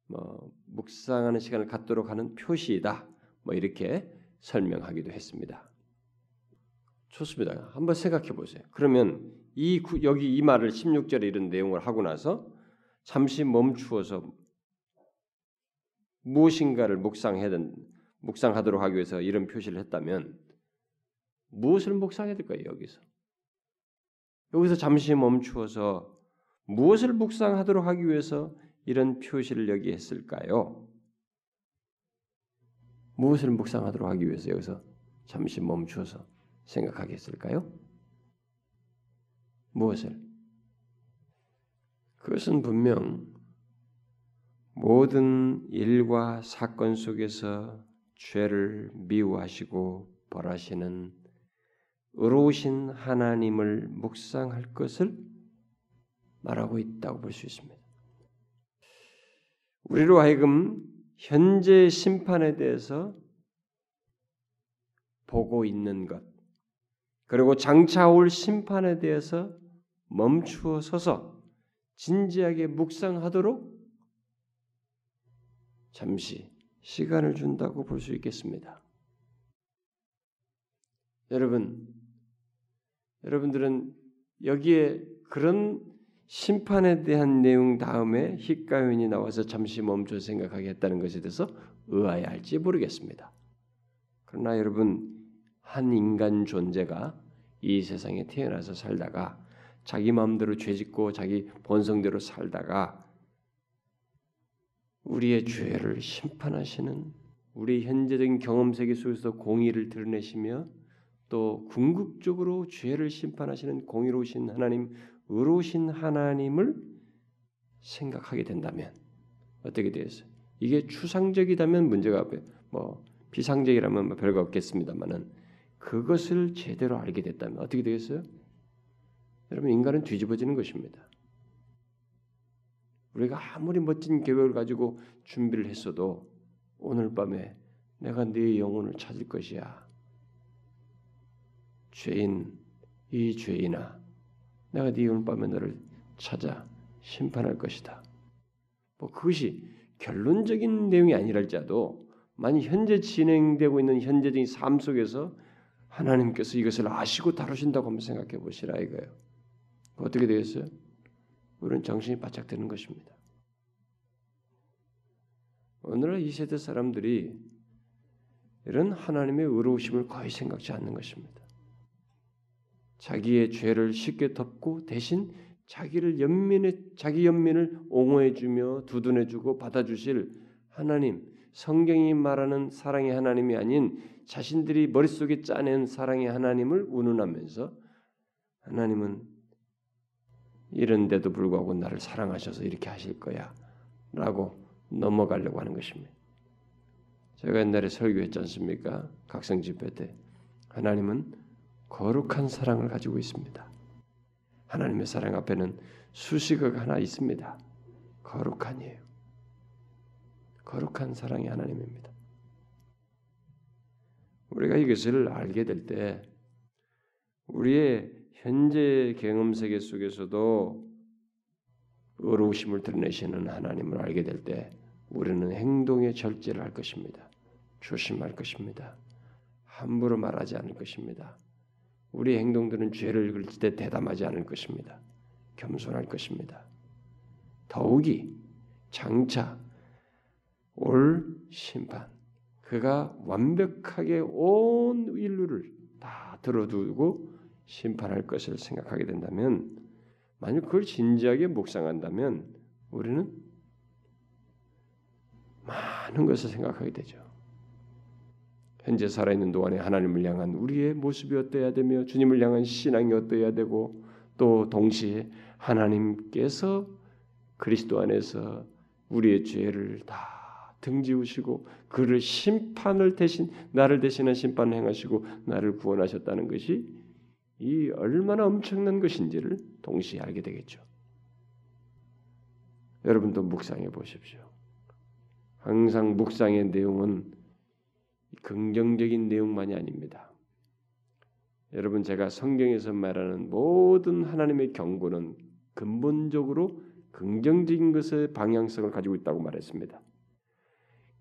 뭐 묵상하는 시간을 갖도록 하는 표시이다. 뭐 이렇게 설명하기도 했습니다. 좋습니다. 한번 생각해 보세요. 그러면 이 여기 이 말을 16절에 이런 내용을 하고 나서 잠시 멈추어서 무엇인가를 묵상해야 된 묵상하도록 하기 위해서 이런 표시를 했다면 무엇을 묵상해야 될까요? 여기서 여기서 잠시 멈추어서 무엇을 묵상하도록 하기 위해서 이런 표시를 여기 했을까요? 무엇을 묵상하도록 하기 위해서 여기서 잠시 멈추어서 생각하겠을까요? 무엇을? 그것은 분명 모든 일과 사건 속에서 죄를 미워하시고 벌하시는 의로우신 하나님을 묵상할 것을 말하고 있다고 볼 수 있습니다. 우리로 하여금 현재 심판에 대해서 보고 있는 것, 그리고 장차 올 심판에 대해서 멈추어 서서 진지하게 묵상하도록 잠시 시간을 준다고 볼 수 있겠습니다. 여러분, 여러분들은 여기에 그런 심판에 대한 내용 다음에 히가연이 나와서 잠시 멈춰 생각하겠다는 것에 대해서 의아해 할지 모르겠습니다. 그러나 여러분, 한 인간 존재가 이 세상에 태어나서 살다가 자기 마음대로 죄짓고 자기 본성대로 살다가 우리의 죄를 심판하시는 우리 현재적인 경험 세계 속에서 공의를 드러내시며 또 궁극적으로 죄를 심판하시는 공의로우신 하나님, 의로우신 하나님을 생각하게 된다면 어떻게 되겠어요? 이게 추상적이다면 문제가 뭐 비상적이라면 뭐 별거 없겠습니다만은 그것을 제대로 알게 됐다면 어떻게 되겠어요? 여러분 인간은 뒤집어지는 것입니다. 우리가 아무리 멋진 계획을 가지고 준비를 했어도 오늘 밤에 내가 네 영혼을 찾을 것이야. 죄인 이 죄인아 내가 네 오늘 밤에 너를 찾아 심판할 것이다. 뭐 그것이 결론적인 내용이 아니랄지라도 만약 현재 진행되고 있는 현재적인 삶 속에서 하나님께서 이것을 아시고 다루신다고 한번 생각해 보시라 이거예요. 어떻게 되겠어요? 우리는 정신이 바짝 드는 것입니다. 오늘날 이 세대 사람들이 이런 하나님의 의로우심을 거의 생각지 않는 것입니다. 자기의 죄를 쉽게 덮고 대신 자기를 연민의 자기 연민을 옹호해 주며 두둔해 주고 받아 주실 하나님, 성경이 말하는 사랑의 하나님이 아닌 자신들이 머릿속에 짜낸 사랑의 하나님을 운운하면서 하나님은 이런데도 불구하고 나를 사랑하셔서 이렇게 하실 거야 라고 넘어가려고 하는 것입니다. 제가 옛날에 설교했지 않습니까? 각성 집회 때 하나님은 거룩한 사랑을 가지고 있습니다. 하나님의 사랑 앞에는 수식어가 하나 있습니다. 거룩한이에요. 거룩한 사랑이 하나님입니다. 우리가 이것을 알게 될 때 우리의 현재 경험 세계 속에서도 의로우심을 드러내시는 하나님을 알게 될 때 우리는 행동의 절제를 할 것입니다. 조심할 것입니다. 함부로 말하지 않을 것입니다. 우리 행동들은 죄를 그칠 때 대담하지 않을 것입니다. 겸손할 것입니다. 더욱이 장차 올 심판 그가 완벽하게 온 인류를 다 들어두고 심판할 것을 생각하게 된다면 만약 그걸 진지하게 묵상한다면 우리는 많은 것을 생각하게 되죠. 현재 살아있는 동안에 하나님을 향한 우리의 모습이 어떠해야 되며 주님을 향한 신앙이 어떠해야 되고 또 동시에 하나님께서 그리스도 안에서 우리의 죄를 다 등지우시고 그를 심판을 대신 나를 대신한 심판을 행하시고 나를 구원하셨다는 것이 이 얼마나 엄청난 것인지를 동시에 알게 되겠죠. 여러분도 묵상해 보십시오. 항상 묵상의 내용은 긍정적인 내용만이 아닙니다. 여러분 제가 성경에서 말하는 모든 하나님의 경고는 근본적으로 긍정적인 것의 방향성을 가지고 있다고 말했습니다.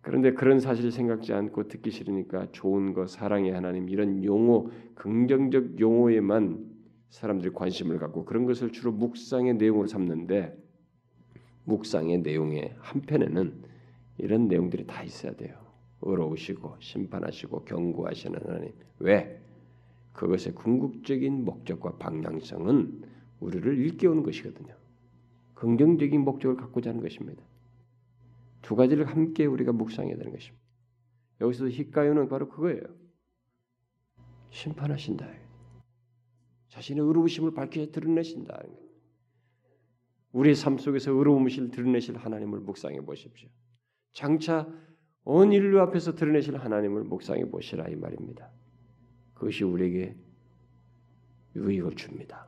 그런데 그런 사실 생각지 않고 듣기 싫으니까 좋은 거, 사랑의 하나님 이런 용어, 긍정적 용어에만 사람들이 관심을 갖고 그런 것을 주로 묵상의 내용으로 삼는데 묵상의 내용의 한편에는 이런 내용들이 다 있어야 돼요. 의로우시고 심판하시고 경고하시는 하나님. 왜? 그것의 궁극적인 목적과 방향성은 우리를 일깨우는 것이거든요. 긍정적인 목적을 갖고자 하는 것입니다. 두 가지를 함께 우리가 묵상해야 되는 것입니다. 여기서 히가요는 바로 그거예요. 심판하신다. 자신의 의로우심을 밝혀 드러내신다. 우리의 삶 속에서 의로움을 드러내실 하나님을 묵상해 보십시오. 장차 온 인류 앞에서 드러내실 하나님을 묵상해 보시라 이 말입니다. 그것이 우리에게 유익을 줍니다.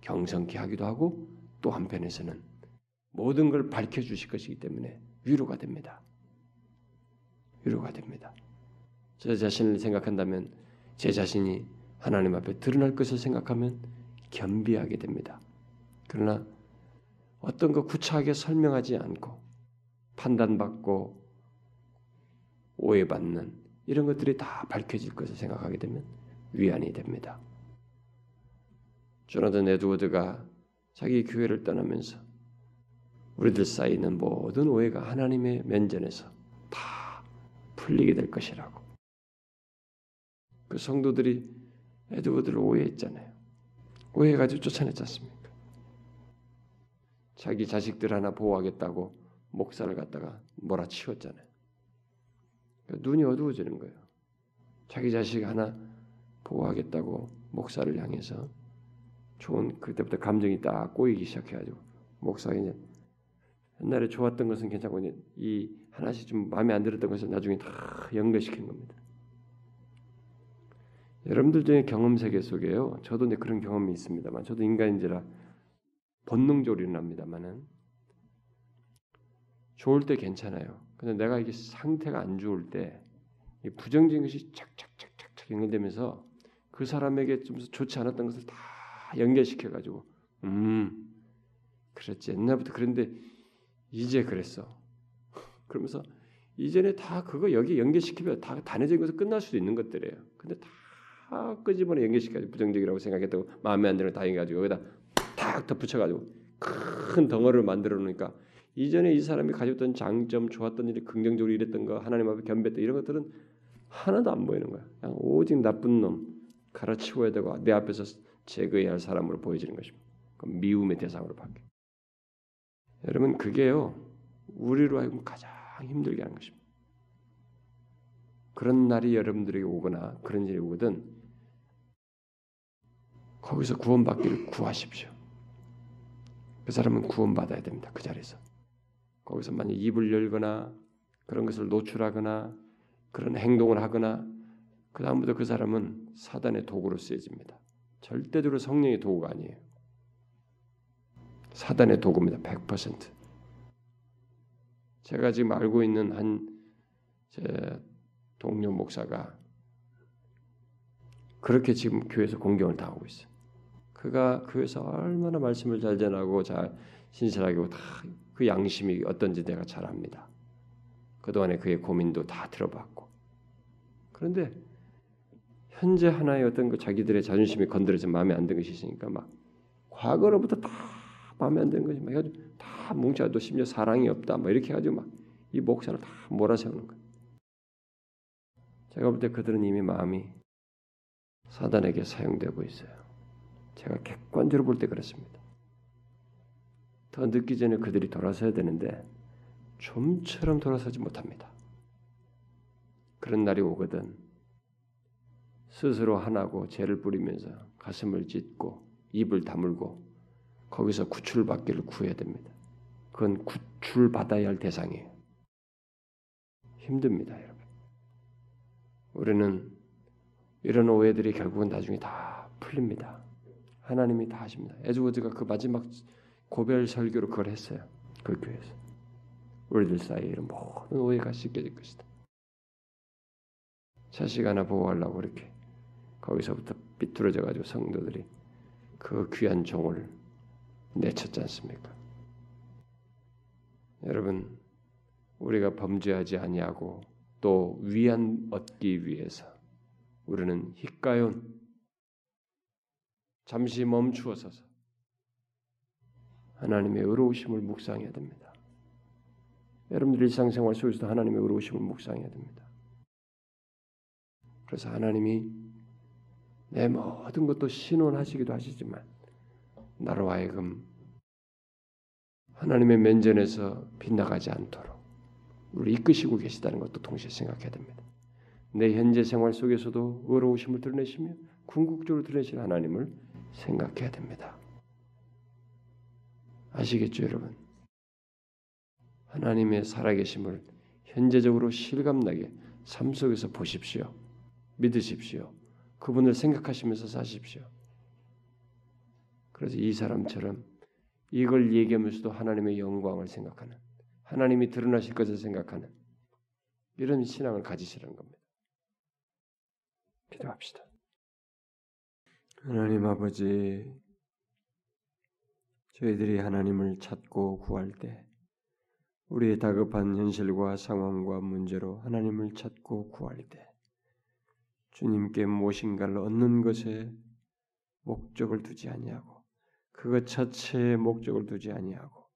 경성케 하기도 하고 또 한편에서는 모든 걸 밝혀 주실 것이기 때문에 위로가 됩니다. 위로가 됩니다. 제 자신을 생각한다면 제 자신이 하나님 앞에 드러날 것을 생각하면 겸비하게 됩니다. 그러나 어떤 거 구차하게 설명하지 않고 판단받고 오해받는 이런 것들이 다 밝혀질 것을 생각하게 되면 위안이 됩니다. 조나단 에드워드가 자기 교회를 떠나면서 우리들 사이에 있는 모든 오해가 하나님의 면전에서 다 풀리게 될 것이라고. 그 성도들이 에드워드를 오해했잖아요. 오해해가지고 쫓아냈지 않습니까? 자기 자식들 하나 보호하겠다고 목사를 갖다가 몰아치웠잖아요. 그러니까 눈이 어두워지는 거예요. 자기 자식 하나 보호하겠다고 목사를 향해서 좋은 그때부터 감정이 딱 꼬이기 시작해가지고 목사가 이제 옛날에 좋았던 것은 괜찮고 이 하나씩 좀 마음에 안 들었던 것을 나중에 다 연결시킨 겁니다. 여러분들 중에 경험 세계 속에요. 저도 이제 그런 경험이 있습니다만, 저도 인간인지라 본능적으로 일어납니다만은 좋을 때 괜찮아요. 근데 내가 이게 상태가 안 좋을 때 부정적인 것이 착착착착착 연결되면서 그 사람에게 좀 좋지 않았던 것을 다 연결시켜 가지고 음 그랬지 옛날부터 그런데 이제 그랬어. 그러면서 이전에 다 그거 여기 연결시키면 다 단회적인 것을 끝날 수도 있는 것들이에요. 근데 다 끄집어내 연결시켜가지고 부정적이라고 생각했다고 마음에 안 드는 거 다 해가지고 여기다 탁 덧붙여가지고 큰 덩어리를 만들어 놓으니까 이전에 이 사람이 가졌던 장점, 좋았던 일이 긍정적으로 일했던 거, 하나님 앞에 겸비했던 이런 것들은 하나도 안 보이는 거야. 그냥 오직 나쁜 놈 갈아치워야 되고 내 앞에서 제거해야 할 사람으로 보여지는 것입니다. 미움의 대상으로 바뀌어. 여러분 그게요 우리로 하여금 가장 힘들게 하는 것입니다. 그런 날이 여러분들에게 오거나 그런 일이 오거든 거기서 구원받기를 구하십시오. 그 사람은 구원받아야 됩니다. 그 자리에서. 거기서 만약 입을 열거나 그런 것을 노출하거나 그런 행동을 하거나 그 다음부터 그 사람은 사단의 도구로 쓰여집니다. 절대적으로 성령의 도구가 아니에요. 사단의 도구입니다. 100%. 제가 지금 알고 있는 한 제 동료 목사가 그렇게 지금 교회에서 공경을 당하고 있어요. 그가 교회에서 얼마나 말씀을 잘 전하고 잘 신실하게 다그 양심이 어떤지 내가 잘 압니다. 그동안에 그의 고민도 다 들어봤고 그런데 현재 하나의 어떤 그 자기들의 자존심이 건드려서 마음에 안 드는 것이 있으니까 막 과거로부터 다 마음에 안 드는 거지 막 해가지고 다 뭉쳐도 심지어 사랑이 없다 막 이렇게 해가지고 막 이 목사를 다 몰아세우는 거예요. 제가 볼 때 그들은 이미 마음이 사단에게 사용되고 있어요. 제가 객관적으로 볼 때 그렇습니다. 더 늦기 전에 그들이 돌아서야 되는데 좀처럼 돌아서지 못합니다. 그런 날이 오거든 스스로 하나고 죄를 뿌리면서 가슴을 찢고 입을 다물고 거기서 구출받기를 구해야 됩니다. 그건 구출받아야 할 대상이에요. 힘듭니다, 여러분. 우리는 이런 오해들이 결국은 나중에 다 풀립니다. 하나님이 다 하십니다. 에즈워드가 그 마지막 고별 설교로 그걸 했어요. 그 교회에서. 우리들 사이에 이런 모든 오해가 씻겨질 것이다. 자식 하나 보호하려고 이렇게 거기서부터 삐뚤어져 가지고 성도들이 그 귀한 종을 내쳤지 않습니까? 여러분 우리가 범죄하지 아니하고 또 위안 얻기 위해서 우리는 히가연 잠시 멈추어 서서 하나님의 의로우심을 묵상해야 됩니다. 여러분들 일상생활 속에서도 하나님의 의로우심을 묵상해야 됩니다. 그래서 하나님이 내 모든 것도 신원하시기도 하시지만 나로 하여금 하나님의 면전에서 빗나가지 않도록 우리 이끄시고 계시다는 것도 동시에 생각해야 됩니다. 내 현재 생활 속에서도 의로우심을 드러내시며 궁극적으로 드러내신 하나님을 생각해야 됩니다. 아시겠죠, 여러분? 하나님의 살아계심을 현재적으로 실감나게 삶 속에서 보십시오. 믿으십시오. 그분을 생각하시면서 사십시오. 그래서 이 사람처럼 이걸 얘기하면서도 하나님의 영광을 생각하는 하나님이 드러나실 것을 생각하는 이런 신앙을 가지시라는 겁니다. 기도합시다. 하나님 아버지, 저희들이 하나님을 찾고 구할 때 우리의 다급한 현실과 상황과 문제로 하나님을 찾고 구할 때 주님께 무엇인가를 얻는 것에 목적을 두지 아니하고 그것 자체에 목적을 두지 아니하고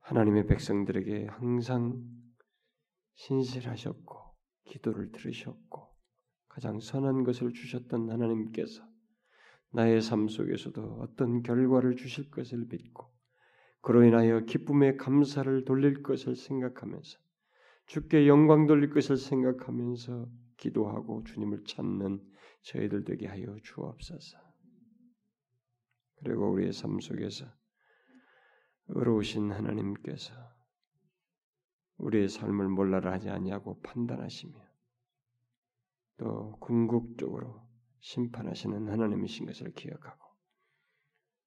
하나님의 백성들에게 항상 신실하셨고 기도를 들으셨고 가장 선한 것을 주셨던 하나님께서 나의 삶 속에서도 어떤 결과를 주실 것을 믿고 그로 인하여 기쁨의 감사를 돌릴 것을 생각하면서 주께 영광 돌릴 것을 생각하면서 기도하고 주님을 찾는 저희들 되게 하여 주옵소서. 그리고 우리의 삶 속에서 의로우신 하나님께서 우리의 삶을 몰라라 하지 아니하고 판단하시며 또 궁극적으로 심판하시는 하나님이신 것을 기억하고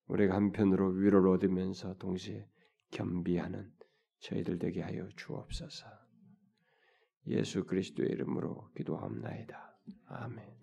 우리가 한편으로 위로를 얻으면서 동시에 겸비하는 저희들 되게 하여 주옵소서. 예수 그리스도의 이름으로 기도합나이다. 아멘.